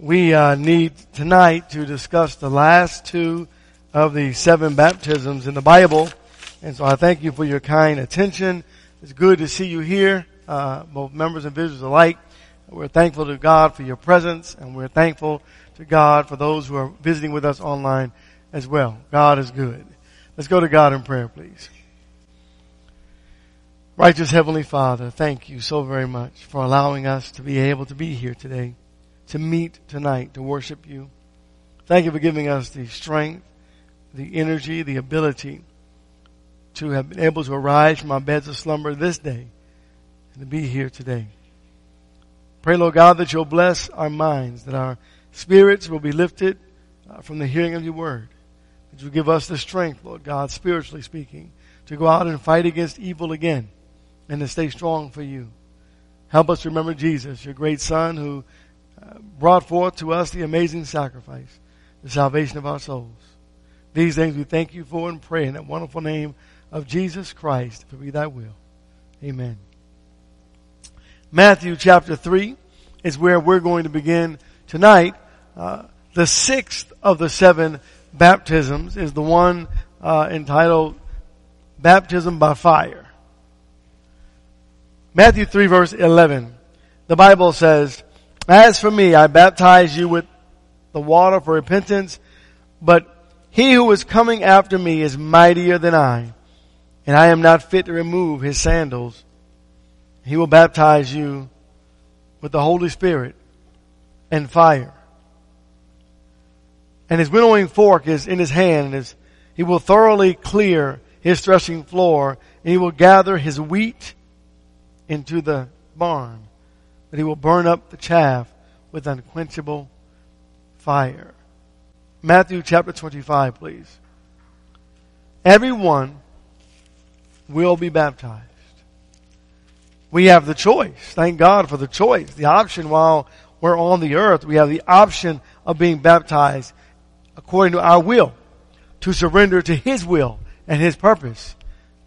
we uh, need tonight to discuss the last two of the seven baptisms in the Bible. And so I thank you for your kind attention. It's good to see you here, uh, both members and visitors alike. We're thankful to God for your presence, and we're thankful to God for those who are visiting with us online as well. God is good. Let's go to God in prayer, please. Righteous Heavenly Father, thank you so very much for allowing us to be able to be here today, to meet tonight, to worship you. Thank you for giving us the strength, the energy, the ability to have been able to arise from our beds of slumber this day and to be here today. Pray, Lord God, that you'll bless our minds, that our spirits will be lifted uh, from the hearing of your word. That you give us the strength, Lord God, spiritually speaking, to go out and fight against evil again and to stay strong for you. Help us remember Jesus, your great son who brought forth to us the amazing sacrifice, the salvation of our souls. These things we thank you for and pray in that wonderful name of Jesus Christ, if it be thy will. Amen. Matthew chapter 3 is where we're going to begin tonight. Uh, the sixth of the seven baptisms is the one uh, entitled Baptism by Fire. Matthew 3 verse 11. The Bible says, As for me, I baptize you with the water for repentance, but he who is coming after me is mightier than I, and I am not fit to remove his sandals. He will baptize you with the Holy Spirit and fire. And his winnowing fork is in his hand, and he will thoroughly clear his threshing floor, and he will gather his wheat into the barn, that he will burn up the chaff with unquenchable fire. Matthew chapter 25, please. Everyone will be baptized. We have the choice. Thank God for the choice. The option while we're on the earth, we have the option of being baptized according to our will, to surrender to His will and His purpose.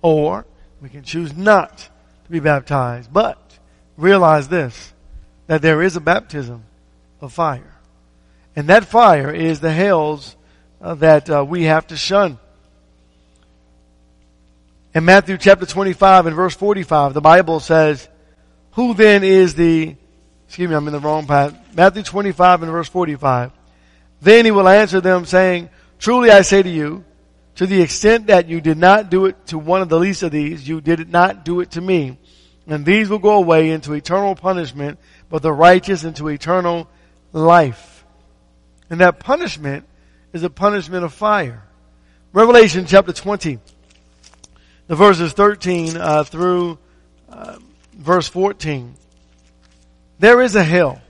Or we can choose not to be baptized. But realize this, that there is a baptism of fire. And that fire is the hells uh, that uh, we have to shun. In Matthew chapter 25 and verse 45, the Bible says, who then is the, excuse me, I'm in the wrong path. Matthew 25 and verse 45. Then he will answer them saying, truly I say to you, to the extent that you did not do it to one of the least of these, you did not do it to me. And these will go away into eternal punishment, but the righteous into eternal life. And that punishment is a punishment of fire. Revelation chapter 20, the verses 13 uh, through uh, verse 14. There is a hell.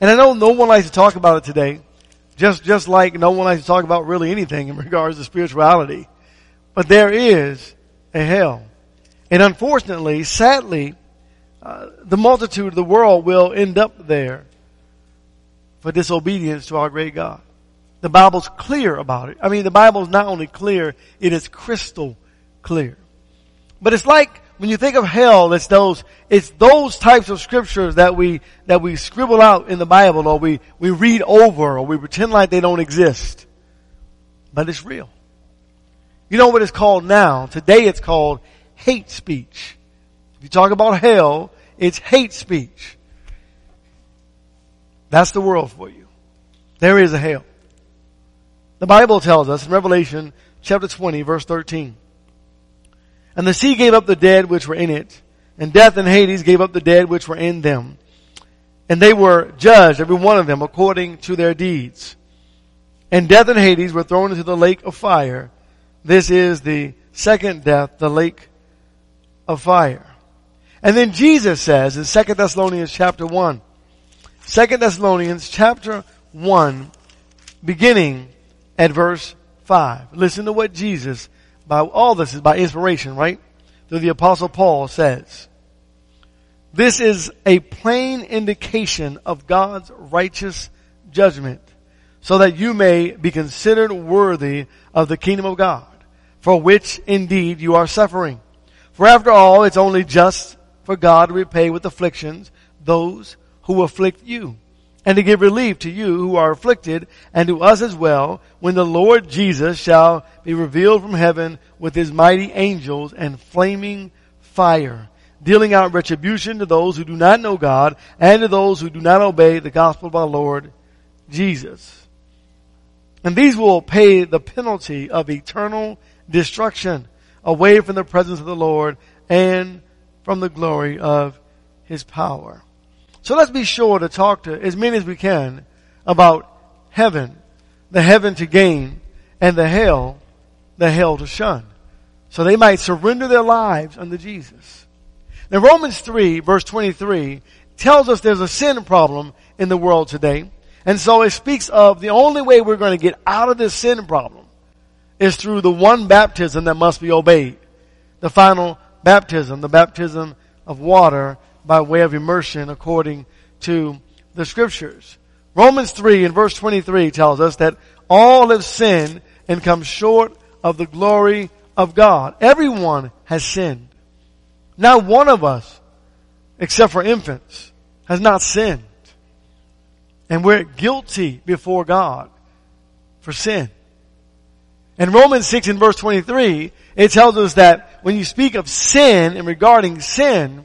And I know no one likes to talk about it today. Just, just like no one likes to talk about really anything in regards to spirituality. But there is a hell. And unfortunately, sadly, uh, the multitude of the world will end up there for disobedience to our great God. The Bible's clear about it. I mean, the Bible's not only clear, it is crystal clear. But it's like when you think of hell, it's those, it's those types of scriptures that we, that we scribble out in the Bible or we, we read over or we pretend like they don't exist. But it's real. You know what it's called now? Today it's called hate speech. If you talk about hell, it's hate speech. That's the world for you. There is a hell. The Bible tells us in Revelation chapter 20 verse 13. And the sea gave up the dead which were in it, and death and Hades gave up the dead which were in them. And they were judged, every one of them, according to their deeds. And death and Hades were thrown into the lake of fire. This is the second death, the lake of fire. And then Jesus says in 2 Thessalonians chapter 1, 2 Thessalonians chapter 1, beginning at verse 5. Listen to what Jesus by all this is by inspiration, right? Through the apostle Paul says, this is a plain indication of God's righteous judgment so that you may be considered worthy of the kingdom of God for which indeed you are suffering. For after all, it's only just for God to repay with afflictions those who afflict you and to give relief to you who are afflicted and to us as well when the Lord Jesus shall be revealed from heaven with his mighty angels and flaming fire, dealing out retribution to those who do not know God and to those who do not obey the gospel of our Lord Jesus. And these will pay the penalty of eternal destruction away from the presence of the Lord and from the glory of his power. So let's be sure to talk to as many as we can about heaven, the heaven to gain, and the hell, the hell to shun. So they might surrender their lives unto Jesus. Now Romans 3 verse 23 tells us there's a sin problem in the world today. And so it speaks of the only way we're going to get out of this sin problem is through the one baptism that must be obeyed. The final baptism, the baptism of water by way of immersion according to the scriptures. Romans 3 and verse 23 tells us that all have sinned and come short of the glory of God. Everyone has sinned. Not one of us, except for infants, has not sinned. And we're guilty before God for sin. In Romans 6 and verse 23, it tells us that when you speak of sin and regarding sin,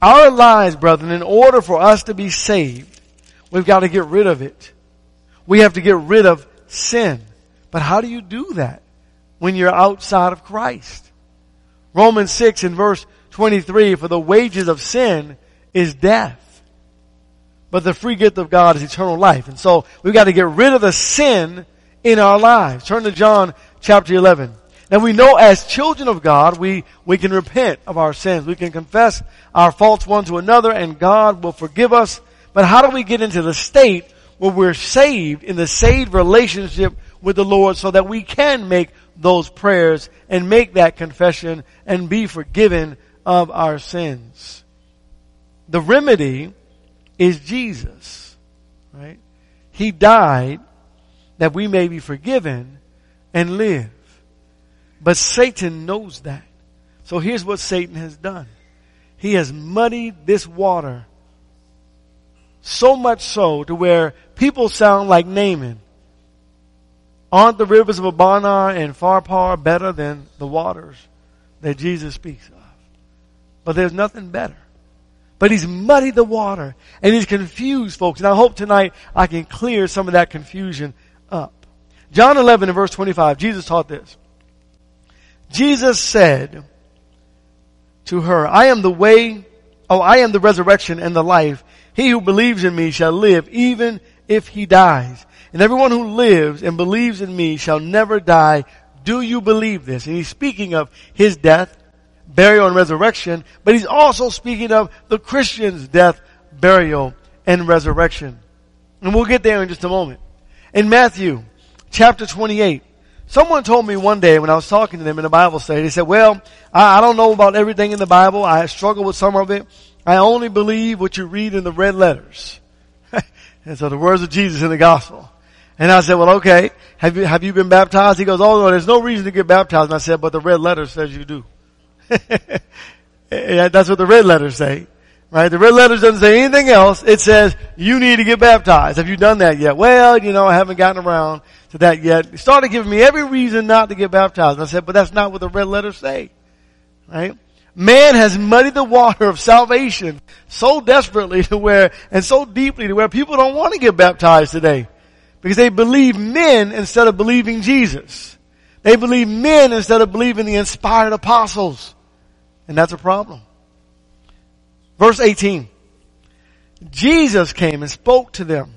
our lives, brethren, in order for us to be saved, we've got to get rid of it. We have to get rid of sin. But how do you do that when you're outside of Christ? Romans 6 and verse 23, for the wages of sin is death. But the free gift of God is eternal life. And so we've got to get rid of the sin in our lives. Turn to John chapter 11. Now we know as children of God, we, we can repent of our sins. We can confess our faults one to another and God will forgive us. But how do we get into the state where we're saved in the saved relationship with the Lord so that we can make those prayers and make that confession and be forgiven of our sins? The remedy is Jesus, right? He died that we may be forgiven and live. But Satan knows that. So here's what Satan has done. He has muddied this water so much so to where people sound like Naaman. Aren't the rivers of Abana and Pharpar better than the waters that Jesus speaks of? But there's nothing better. But he's muddied the water and he's confused folks. And I hope tonight I can clear some of that confusion up. John 11 and verse 25, Jesus taught this. Jesus said to her, I am the way, oh, I am the resurrection and the life. He who believes in me shall live even if he dies. And everyone who lives and believes in me shall never die. Do you believe this? And he's speaking of his death, burial, and resurrection, but he's also speaking of the Christian's death, burial, and resurrection. And we'll get there in just a moment. In Matthew chapter 28, Someone told me one day when I was talking to them in a Bible study, they said, well, I, I don't know about everything in the Bible. I struggle with some of it. I only believe what you read in the red letters. and so the words of Jesus in the gospel. And I said, well, okay, have you, have you been baptized? He goes, oh no, there's no reason to get baptized. And I said, but the red letter says you do. That's what the red letters say. Right? The red letters doesn't say anything else. It says, you need to get baptized. Have you done that yet? Well, you know, I haven't gotten around to that yet. He started giving me every reason not to get baptized. I said, but that's not what the red letters say. Right? Man has muddied the water of salvation so desperately to where, and so deeply to where people don't want to get baptized today. Because they believe men instead of believing Jesus. They believe men instead of believing the inspired apostles. And that's a problem. Verse 18. Jesus came and spoke to them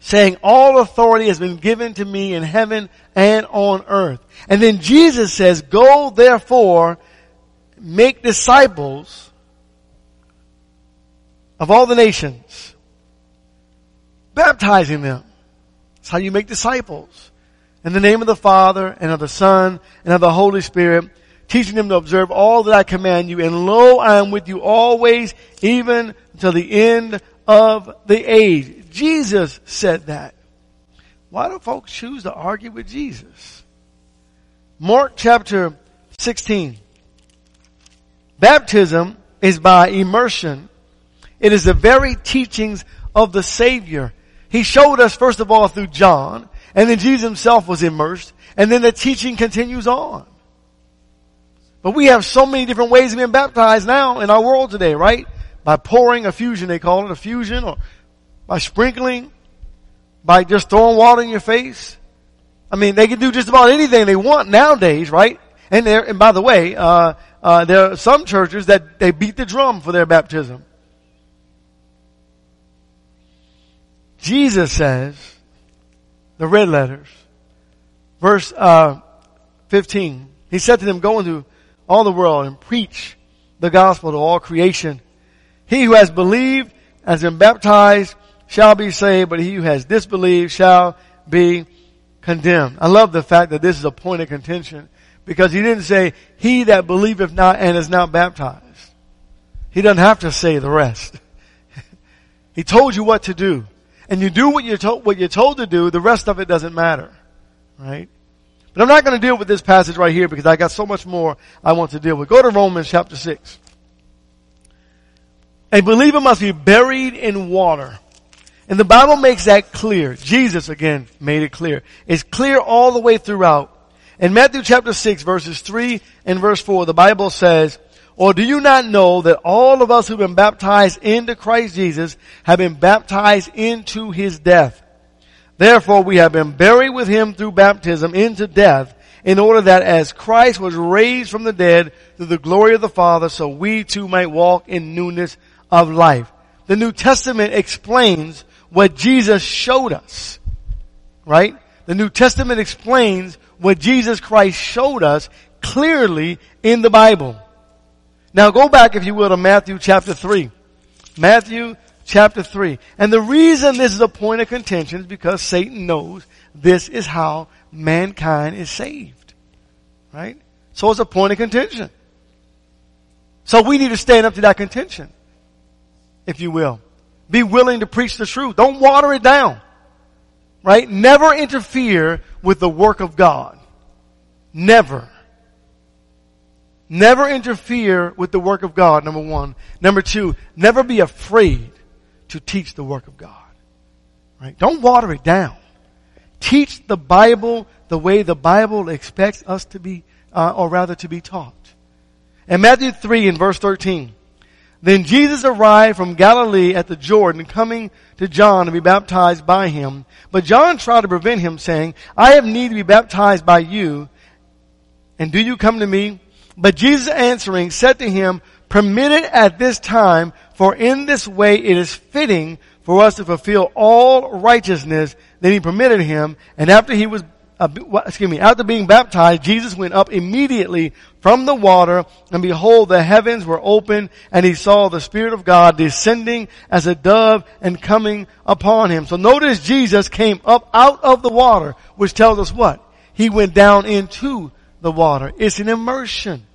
saying, all authority has been given to me in heaven and on earth. And then Jesus says, go therefore, make disciples of all the nations, baptizing them. That's how you make disciples. In the name of the Father and of the Son and of the Holy Spirit, teaching them to observe all that I command you. And lo, I am with you always, even until the end of the age. Jesus said that. Why do folks choose to argue with Jesus? Mark chapter 16. Baptism is by immersion It is the very teachings of the Savior. He showed us first of all through John, and then Jesus himself was immersed, and then the teaching continues on. But we have so many different ways of being baptized now in our world today, right? By pouring affusion, they call it affusion, or by sprinkling, by just throwing water in your face. I mean, they can do just about anything they want nowadays, right? And there, and by the way, uh, uh, there are some churches that they beat the drum for their baptism. Jesus says, the red letters, verse uh, 15, he said to them, go into all the world and preach the gospel to all creation. He who has believed has been baptized shall be saved, but he who has disbelieved shall be condemned. I love the fact that this is a point of contention because he didn't say, he that believeth not and is not baptized. He doesn't have to say the rest. he told you what to do. And you do what you're told, what you're told to do, the rest of it doesn't matter. Right? But I'm not going to deal with this passage right here because I got so much more I want to deal with. Go to Romans chapter 6. A believer must be buried in water. And the Bible makes that clear. Jesus again made it clear. It's clear all the way throughout. In Matthew chapter 6 verses 3 and verse 4, the Bible says, or do you not know that all of us who've been baptized into Christ Jesus have been baptized into His death? Therefore we have been buried with Him through baptism into death in order that as Christ was raised from the dead through the glory of the Father, so we too might walk in newness of life. The New Testament explains what Jesus showed us. Right? The New Testament explains what Jesus Christ showed us clearly in the Bible. Now go back, if you will, to Matthew chapter 3. Matthew chapter 3. And the reason this is a point of contention is because Satan knows this is how mankind is saved. Right? So it's a point of contention. So we need to stand up to that contention, if you will. Be willing to preach the truth. Don't water it down. Right? Never interfere with the work of God. Never. Never interfere with the work of God, number one. Number two, never be afraid to teach the work of God. Right? Don't water it down. Teach the Bible the way the Bible expects us to be, uh, or rather to be taught. In Matthew 3 in verse 13, then Jesus arrived from Galilee at the Jordan, coming to John to be baptized by him. But John tried to prevent him, saying, I have need to be baptized by you, and do you come to me? But Jesus answering said to him, permit it at this time, for in this way it is fitting for us to fulfill all righteousness. Then he permitted him, and after he was, uh, excuse me, after being baptized, Jesus went up immediately from the water, and behold, the heavens were open, and he saw the Spirit of God descending as a dove and coming upon him. So notice Jesus came up out of the water, which tells us what? He went down into the water. It's an immersion.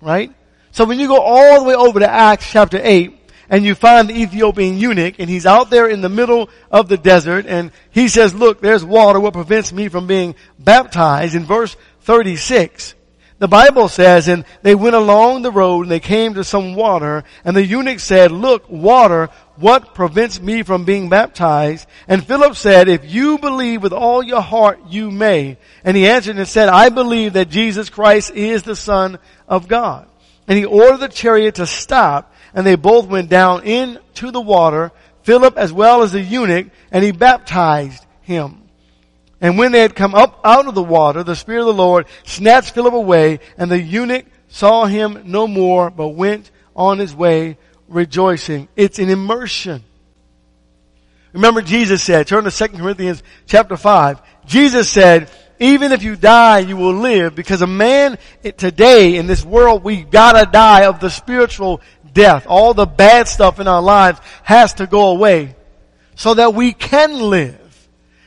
Right? So when you go all the way over to Acts chapter 8, and you find the Ethiopian eunuch, and he's out there in the middle of the desert, and he says, look, there's water, what prevents me from being baptized? In verse 36, the Bible says, and they went along the road, and they came to some water, and the eunuch said, look, water, what prevents me from being baptized? And Philip said, if you believe with all your heart, you may. And he answered and said, I believe that Jesus Christ is the Son of God. And he ordered the chariot to stop and they both went down into the water, Philip as well as the eunuch, and he baptized him. And when they had come up out of the water, the Spirit of the Lord snatched Philip away, and the eunuch saw him no more, but went on his way rejoicing. It's an immersion. Remember Jesus said, turn to 2 Corinthians chapter 5. Jesus said, even if you die, you will live because a man today in this world, we gotta die of the spiritual death. All the bad stuff in our lives has to go away so that we can live.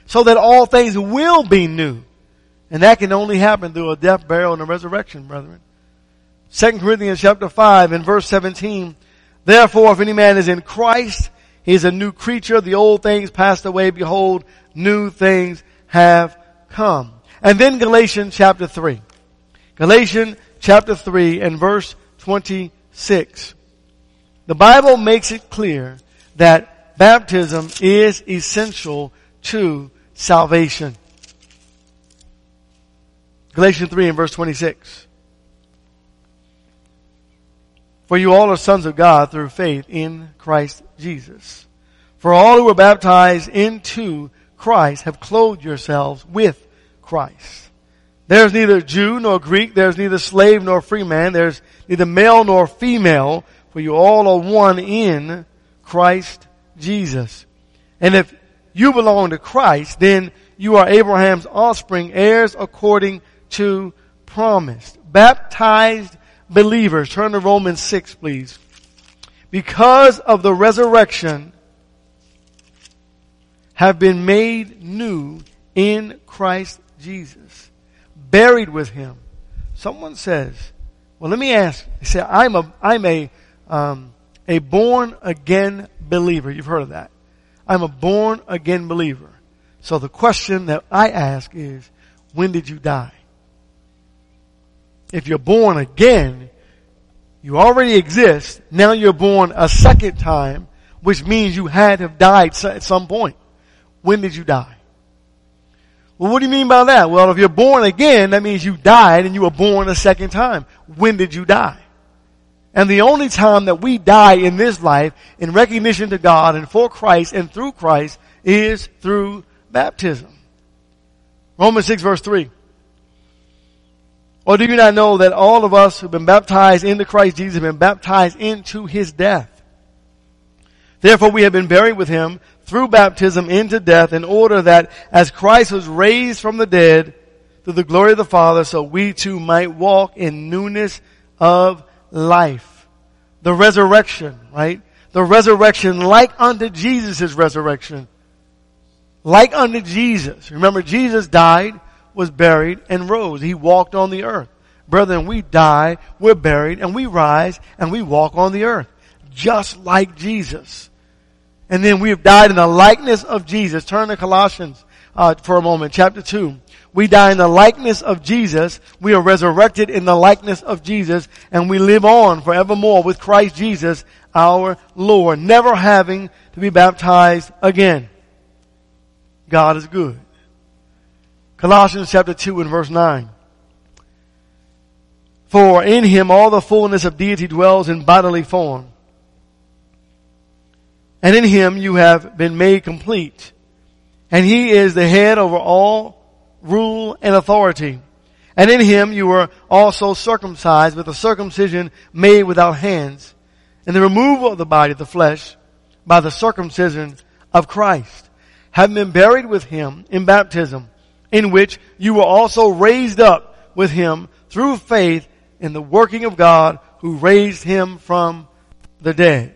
So that all things will be new. And that can only happen through a death, burial, and a resurrection, brethren. 2 Corinthians chapter 5 and verse 17. Therefore, if any man is in Christ, he is a new creature. The old things passed away. Behold, new things have come. And then Galatians chapter 3. Galatians chapter 3 and verse 26. The Bible makes it clear that baptism is essential to salvation. Galatians 3 and verse 26. For you all are sons of God through faith in Christ Jesus. For all who were baptized into Christ have clothed yourselves with Christ. There's neither Jew nor Greek, there's neither slave nor free man, there's neither male nor female, for you all are one in Christ Jesus. And if you belong to Christ, then you are Abraham's offspring, heirs according to promise. Baptized believers. Turn to Romans 6, please. Because of the resurrection, have been made new in Christ Jesus. Buried with Him. Someone says, well, let me ask. They say, I'm a, I'm a, um, a born again believer. You've heard of that. I'm a born again believer. So the question that I ask is, when did you die? If you're born again, you already exist. Now you're born a second time, which means you had to have died at some point. When did you die? Well, what do you mean by that? Well, if you're born again, that means you died and you were born a second time. When did you die? And the only time that we die in this life in recognition to God and for Christ and through Christ is through baptism. Romans 6 verse 3. Or do you not know that all of us who've been baptized into Christ Jesus have been baptized into His death? Therefore we have been buried with Him through baptism into death in order that as Christ was raised from the dead through the glory of the Father, so we too might walk in newness of life. The resurrection, right? The resurrection like unto Jesus' resurrection. Like unto Jesus. Remember Jesus died, was buried, and rose. He walked on the earth. Brethren, we die, we're buried, and we rise, and we walk on the earth. Just like Jesus. And then we have died in the likeness of Jesus. Turn to Colossians uh, for a moment, chapter 2. We die in the likeness of Jesus. We are resurrected in the likeness of Jesus, and we live on forevermore with Christ Jesus, our Lord, never having to be baptized again. God is good. Colossians chapter 2 and verse 9. For in him all the fullness of deity dwells in bodily form. And in him you have been made complete. And he is the head over all rule and authority. And in him you were also circumcised with a circumcision made without hands, and the removal of the body of the flesh by the circumcision of Christ, having been buried with him in baptism, in which you were also raised up with him through faith in the working of God who raised him from the dead.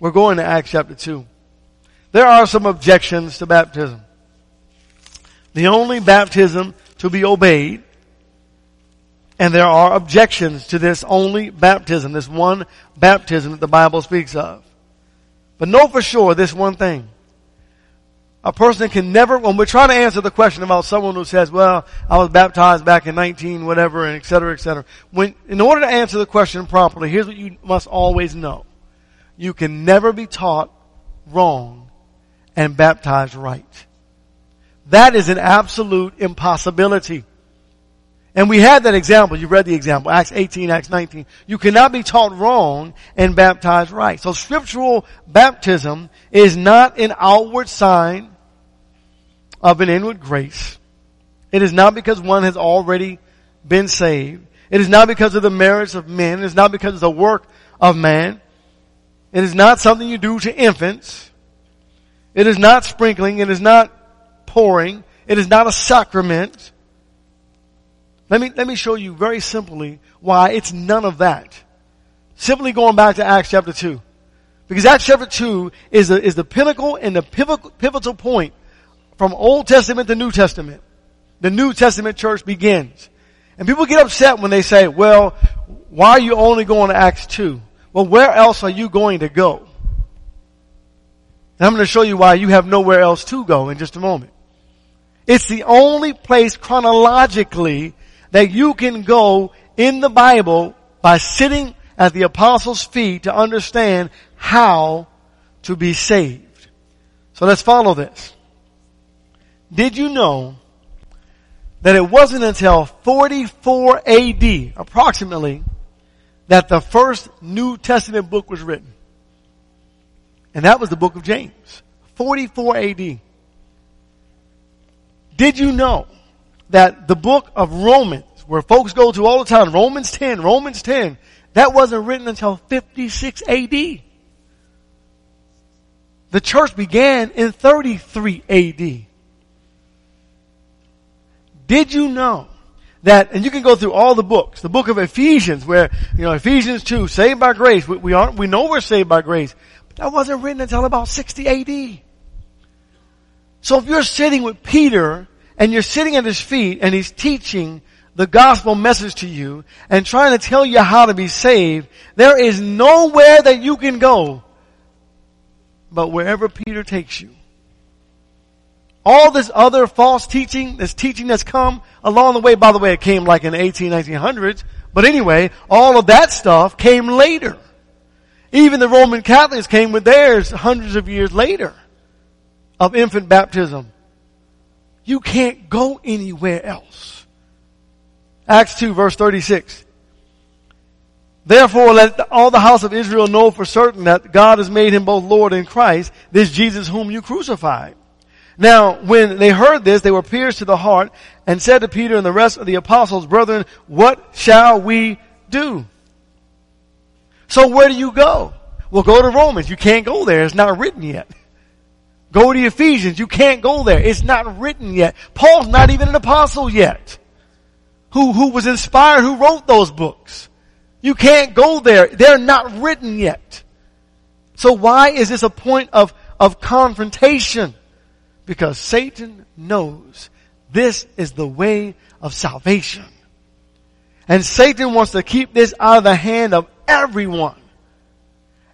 We're going to Acts chapter 2. There are some objections to baptism. The only baptism to be obeyed, and there are objections to this only baptism, this one baptism that the Bible speaks of. But know for sure this one thing. A person can never, when we're trying to answer the question about someone who says, well, I was baptized back in 19 whatever and et cetera, et cetera. When, in order to answer the question properly, here's what you must always know. You can never be taught wrong and baptized right. That is an absolute impossibility. And we had that example. You read the example. Acts 18, Acts 19. You cannot be taught wrong and baptized right. So scriptural baptism is not an outward sign of an inward grace. It is not because one has already been saved. It is not because of the merits of men. It is not because of the work of man. It is not something you do to infants. It is not sprinkling. It is not pouring. It is not a sacrament. Let me, let me show you very simply why it's none of that. Simply going back to Acts chapter 2. Because Acts chapter 2 is the, is the pinnacle and the pivotal, pivotal point from Old Testament to New Testament. The New Testament church begins. And people get upset when they say, well, why are you only going to Acts 2? Well, where else are you going to go? And I'm going to show you why you have nowhere else to go in just a moment. It's the only place chronologically that you can go in the Bible by sitting at the apostles' feet to understand how to be saved. So let's follow this. Did you know that it wasn't until 44 AD, approximately, that the first New Testament book was written? And that was the book of James. 44 AD. Did you know that the book of Romans, where folks go to all the time, Romans 10, Romans 10, that wasn't written until 56 AD. The church began in 33 AD. Did you know that, and you can go through all the books, the book of Ephesians where, you know, Ephesians 2, saved by grace, we, we, are, we know we're saved by grace, but that wasn't written until about 60 AD. So if you're sitting with Peter and you're sitting at his feet and he's teaching the gospel message to you and trying to tell you how to be saved, there is nowhere that you can go but wherever Peter takes you. All this other false teaching, this teaching that's come along the way, by the way, it came like in the 18, 1900s, but anyway, all of that stuff came later. Even the Roman Catholics came with theirs hundreds of years later of infant baptism. You can't go anywhere else. Acts 2 verse 36. Therefore let all the house of Israel know for certain that God has made him both Lord and Christ, this Jesus whom you crucified. Now, when they heard this, they were pierced to the heart and said to Peter and the rest of the apostles, brethren, what shall we do? So where do you go? Well, go to Romans. You can't go there. It's not written yet. Go to Ephesians. You can't go there. It's not written yet. Paul's not even an apostle yet. Who, who was inspired, who wrote those books. You can't go there. They're not written yet. So why is this a point of, of confrontation? Because Satan knows this is the way of salvation. And Satan wants to keep this out of the hand of everyone.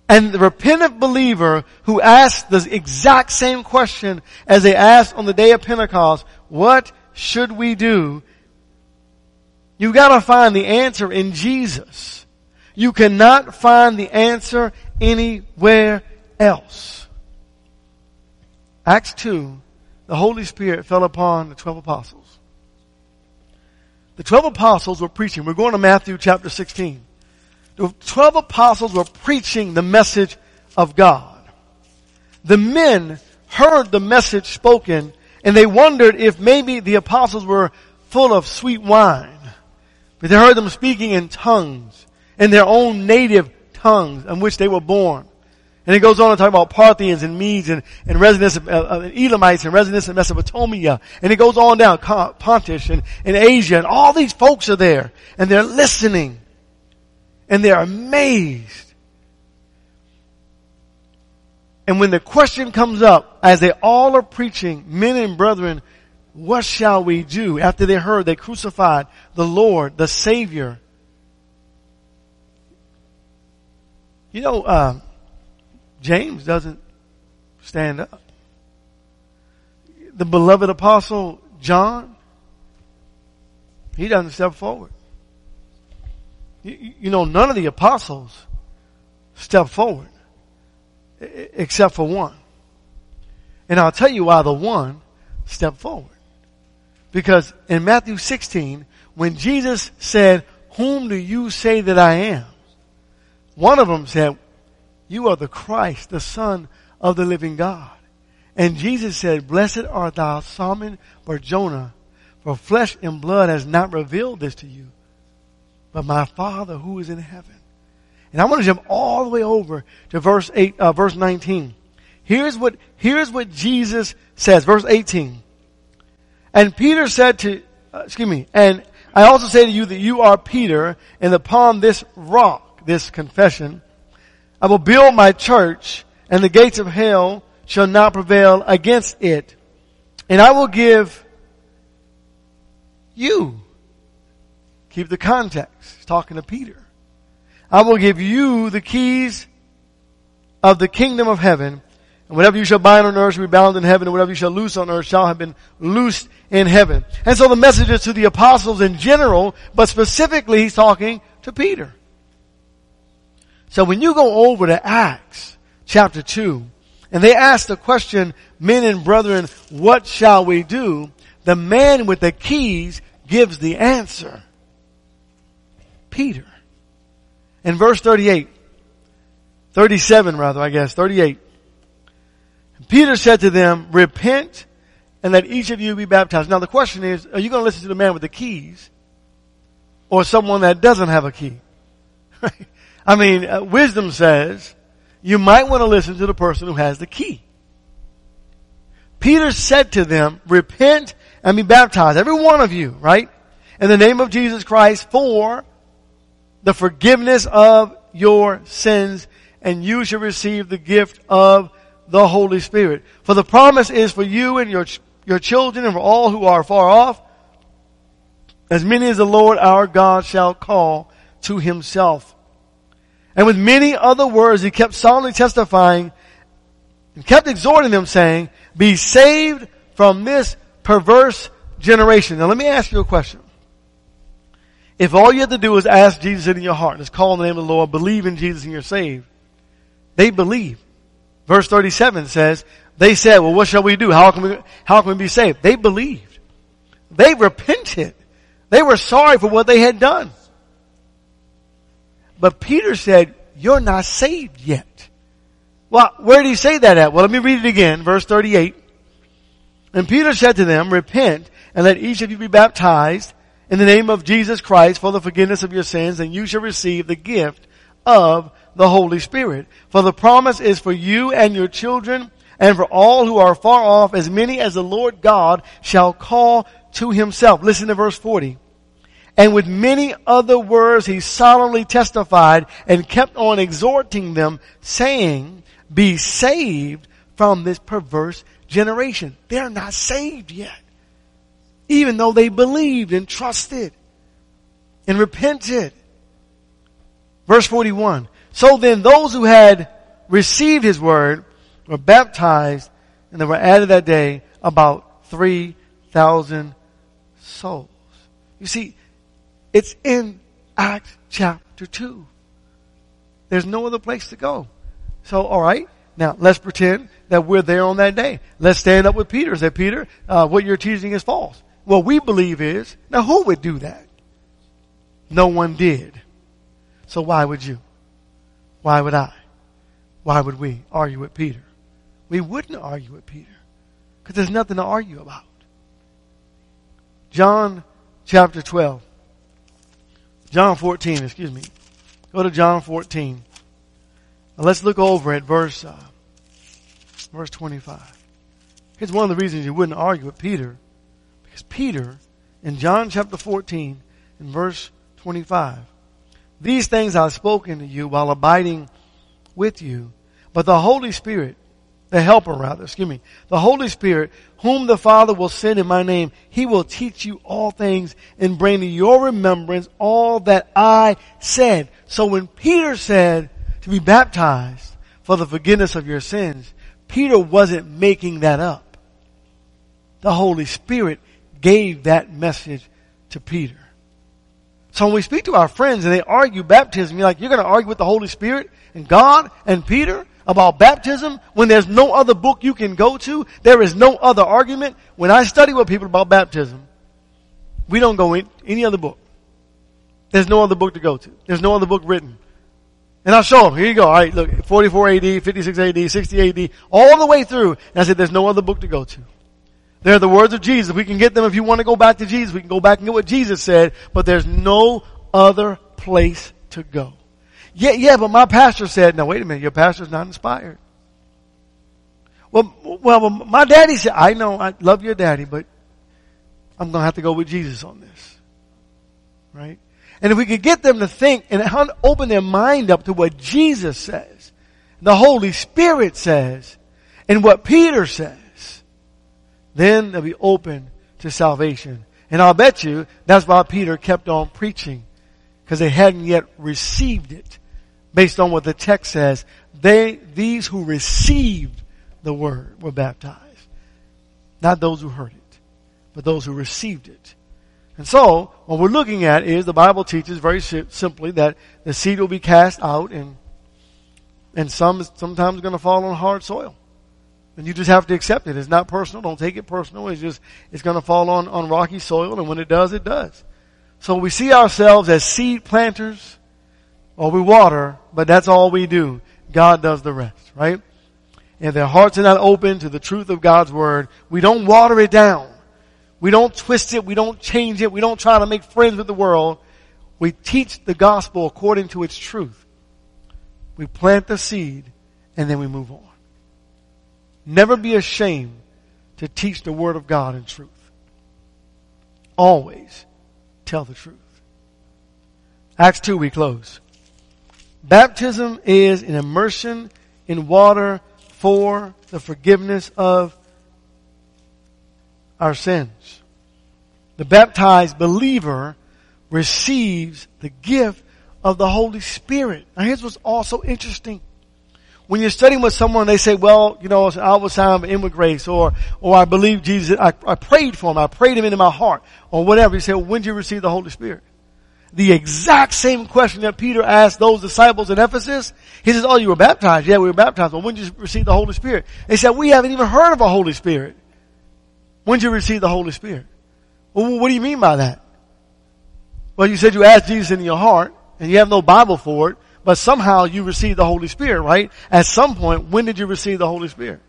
And the repentant believer who asked the exact same question as they asked on the day of Pentecost, what should we do? You gotta find the answer in Jesus. You cannot find the answer anywhere else. Acts 2 the Holy Spirit fell upon the 12 apostles. The 12 apostles were preaching. We're going to Matthew chapter 16. The 12 apostles were preaching the message of God. The men heard the message spoken and they wondered if maybe the apostles were full of sweet wine. But they heard them speaking in tongues, in their own native tongues in which they were born. And it goes on to talk about Parthians and Medes and, and residents of uh, Elamites and residents of Mesopotamia. And it goes on down, Pontus and, and Asia and all these folks are there and they're listening and they're amazed. And when the question comes up, as they all are preaching, men and brethren, what shall we do? After they heard they crucified the Lord, the Savior. You know, uh, James doesn't stand up. The beloved apostle John, he doesn't step forward. You, know, none of the apostles step forward except for one. And I'll tell you why the one stepped forward. Because in Matthew 16, when Jesus said, whom do you say that I am? One of them said, you are the Christ, the Son of the living God. And Jesus said, Blessed art thou, Simon Jonah, for flesh and blood has not revealed this to you, but my Father who is in heaven. And I want to jump all the way over to verse eight, uh, verse 19. Here's what, here's what Jesus says, verse 18. And Peter said to, uh, excuse me, and I also say to you that you are Peter, and upon this rock, this confession, I will build my church and the gates of hell shall not prevail against it. And I will give you, keep the context, He's talking to Peter. I will give you the keys of the kingdom of heaven. And whatever you shall bind on earth shall be bound in heaven, and whatever you shall loose on earth shall have been loosed in heaven. And so the message is to the apostles in general, but specifically he's talking to Peter. So when you go over to Acts chapter 2, and they ask the question, men and brethren, what shall we do? The man with the keys gives the answer. Peter. In verse 38, 37 rather, I guess, 38. Peter said to them, repent and let each of you be baptized. Now the question is, are you going to listen to the man with the keys or someone that doesn't have a key? I mean, uh, wisdom says you might want to listen to the person who has the key. Peter said to them, repent and be baptized, every one of you, right? In the name of Jesus Christ for the forgiveness of your sins and you shall receive the gift of the Holy Spirit. For the promise is for you and your your children and for all who are far off, as many as the Lord our God shall call to himself. And with many other words, he kept solemnly testifying and kept exhorting them saying, be saved from this perverse generation. Now let me ask you a question. If all you have to do is ask Jesus in your heart, and just call on the name of the Lord, believe in Jesus and you're saved, they believe. Verse 37 says, they said, well, what shall we do? How can we, how can we be saved? They believed. They repented. They were sorry for what they had done. But Peter said, you're not saved yet. Well, where did he say that at? Well, let me read it again, verse 38. And Peter said to them, repent and let each of you be baptized in the name of Jesus Christ for the forgiveness of your sins and you shall receive the gift of the Holy Spirit. For the promise is for you and your children and for all who are far off, as many as the Lord God shall call to himself. Listen to verse 40. And with many other words he solemnly testified and kept on exhorting them, saying, be saved from this perverse generation. They're not saved yet. Even though they believed and trusted and repented. Verse 41. So then those who had received his word were baptized and there were added that day about 3,000 souls. You see, it's in Acts chapter 2. There's no other place to go. So, alright, now let's pretend that we're there on that day. Let's stand up with Peter and say, Peter, uh, what you're teaching is false. What we believe is, now who would do that? No one did. So why would you? Why would I? Why would we argue with Peter? we wouldn't argue with Peter because there's nothing to argue about. John chapter 12. John 14, excuse me. Go to John 14. Now let's look over at verse, uh, verse 25. Here's one of the reasons you wouldn't argue with Peter. Peter, in John chapter 14, in verse 25, these things I've spoken to you while abiding with you, but the Holy Spirit the helper rather, excuse me, the Holy Spirit, whom the Father will send in my name, he will teach you all things and bring to your remembrance all that I said. So when Peter said to be baptized for the forgiveness of your sins, Peter wasn't making that up. The Holy Spirit gave that message to Peter. So when we speak to our friends and they argue baptism, you're like, you're going to argue with the Holy Spirit and God and Peter? about baptism when there's no other book you can go to. There is no other argument. When I study with people about baptism, we don't go in any other book. There's no other book to go to. There's no other book written. And I'll show them. Here you go. All right, look, 44 AD, 56 AD, 60 AD, all the way through. And I said, there's no other book to go to. They're the words of Jesus. We can get them if you want to go back to Jesus. We can go back and get what Jesus said, but there's no other place to go. Yeah, yeah, but my pastor said, no, wait a minute, your pastor's not inspired. Well, well, my daddy said, I know, I love your daddy, but I'm going to have to go with Jesus on this. Right? And if we could get them to think and open their mind up to what Jesus says, the Holy Spirit says, and what Peter says, then they'll be open to salvation. And I'll bet you that's why Peter kept on preaching, because they hadn't yet received it based on what the text says, they, these who received the word were baptized. Not those who heard it, but those who received it. And so, what we're looking at is the Bible teaches very simply that the seed will be cast out and And some is sometimes going to fall on hard soil. And you just have to accept it. It's not personal. Don't take it personal. It's just, it's going to fall on, on rocky soil. And when it does, it does. So we see ourselves as seed planters or we water, but that's all we do. God does the rest, right? And their hearts are not open to the truth of God's word. We don't water it down. We don't twist it. We don't change it. We don't try to make friends with the world. We teach the gospel according to its truth. We plant the seed and then we move on. Never be ashamed to teach the word of God in truth. Always tell the truth. Acts 2, we close. Baptism is an immersion in water for the forgiveness of our sins. The baptized believer receives the gift of the Holy Spirit. Now here's what's also interesting. When you're studying with someone, they say, well, you know, I was signed in with grace, or, or I believe Jesus, I, I prayed for him, I prayed him into my heart, or whatever. You say, well, when did you receive the Holy Spirit? The exact same question that Peter asked those disciples in Ephesus. He says, oh, you were baptized. Yeah, we were baptized. Well, when did you receive the Holy Spirit? They said, we haven't even heard of a Holy Spirit. When did you receive the Holy Spirit? Well, what do you mean by that? Well, you said you asked Jesus in your heart, and you have no Bible for it, but somehow you received the Holy Spirit, right? At some point, when did you receive the Holy Spirit?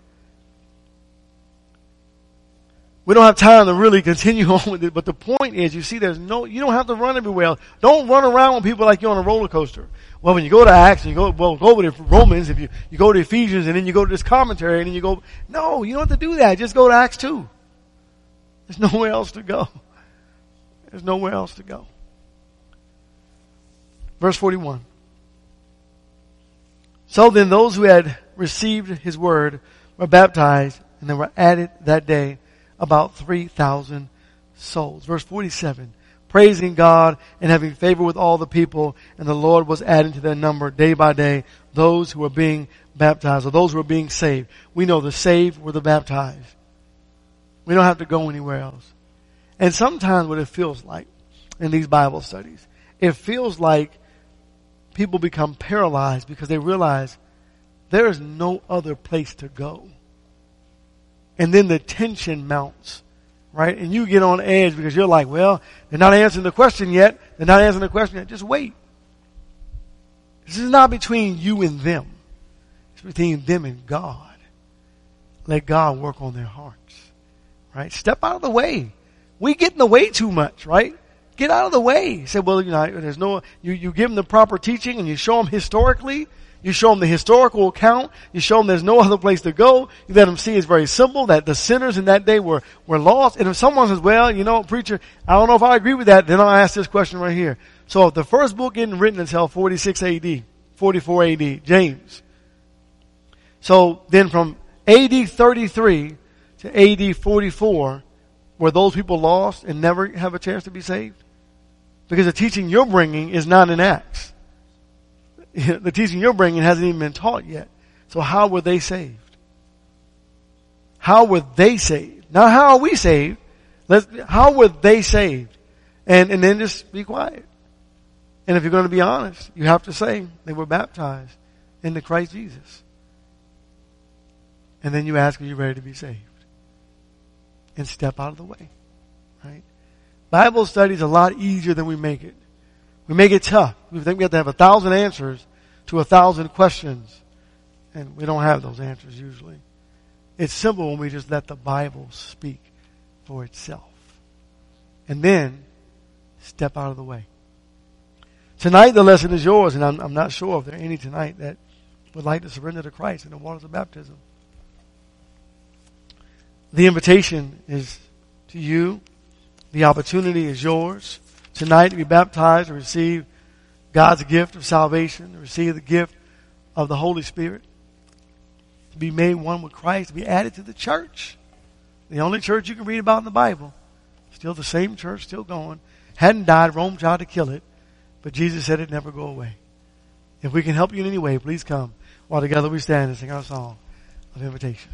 We don't have time to really continue on with it, but the point is, you see, there's no, you don't have to run everywhere. Don't run around with people like you're on a roller coaster. Well, when you go to Acts and you go, well, go to Romans, if you, you go to Ephesians and then you go to this commentary and then you go, no, you don't have to do that. Just go to Acts 2. There's nowhere else to go. There's nowhere else to go. Verse 41. So then those who had received his word were baptized and there were added that day about 3,000 souls. Verse 47. Praising God and having favor with all the people and the Lord was adding to their number day by day those who were being baptized or those who were being saved. We know the saved were the baptized. We don't have to go anywhere else. And sometimes what it feels like in these Bible studies, it feels like people become paralyzed because they realize there is no other place to go. And then the tension mounts, right? And you get on edge because you're like, well, they're not answering the question yet. They're not answering the question yet. Just wait. This is not between you and them. It's between them and God. Let God work on their hearts, right? Step out of the way. We get in the way too much, right? Get out of the way. He said, well, you know, there's no, you, you give them the proper teaching and you show them historically, you show them the historical account, you show them there's no other place to go, you let them see it's very simple that the sinners in that day were, were lost. And if someone says, well, you know, preacher, I don't know if I agree with that, then I'll ask this question right here. So the first book isn't written until 46 AD, 44 AD, James. So then from AD 33 to AD 44, were those people lost and never have a chance to be saved? Because the teaching you're bringing is not in Acts. the teaching you're bringing hasn't even been taught yet. So how were they saved? How were they saved? Now how are we saved? Let's, how were they saved? And, and then just be quiet. And if you're going to be honest, you have to say they were baptized into Christ Jesus. And then you ask, are you ready to be saved? And step out of the way. Right? Bible study is a lot easier than we make it. We make it tough. We think we have to have a thousand answers to a thousand questions. And we don't have those answers usually. It's simple when we just let the Bible speak for itself. And then step out of the way. Tonight the lesson is yours, and I'm, I'm not sure if there are any tonight that would like to surrender to Christ in the waters of baptism. The invitation is to you the opportunity is yours tonight to be baptized and receive God's gift of salvation, to receive the gift of the Holy Spirit, to be made one with Christ, to be added to the church. The only church you can read about in the Bible. Still the same church, still going. Hadn't died, Rome tried to kill it, but Jesus said it'd never go away. If we can help you in any way, please come while together we stand and sing our song of invitation.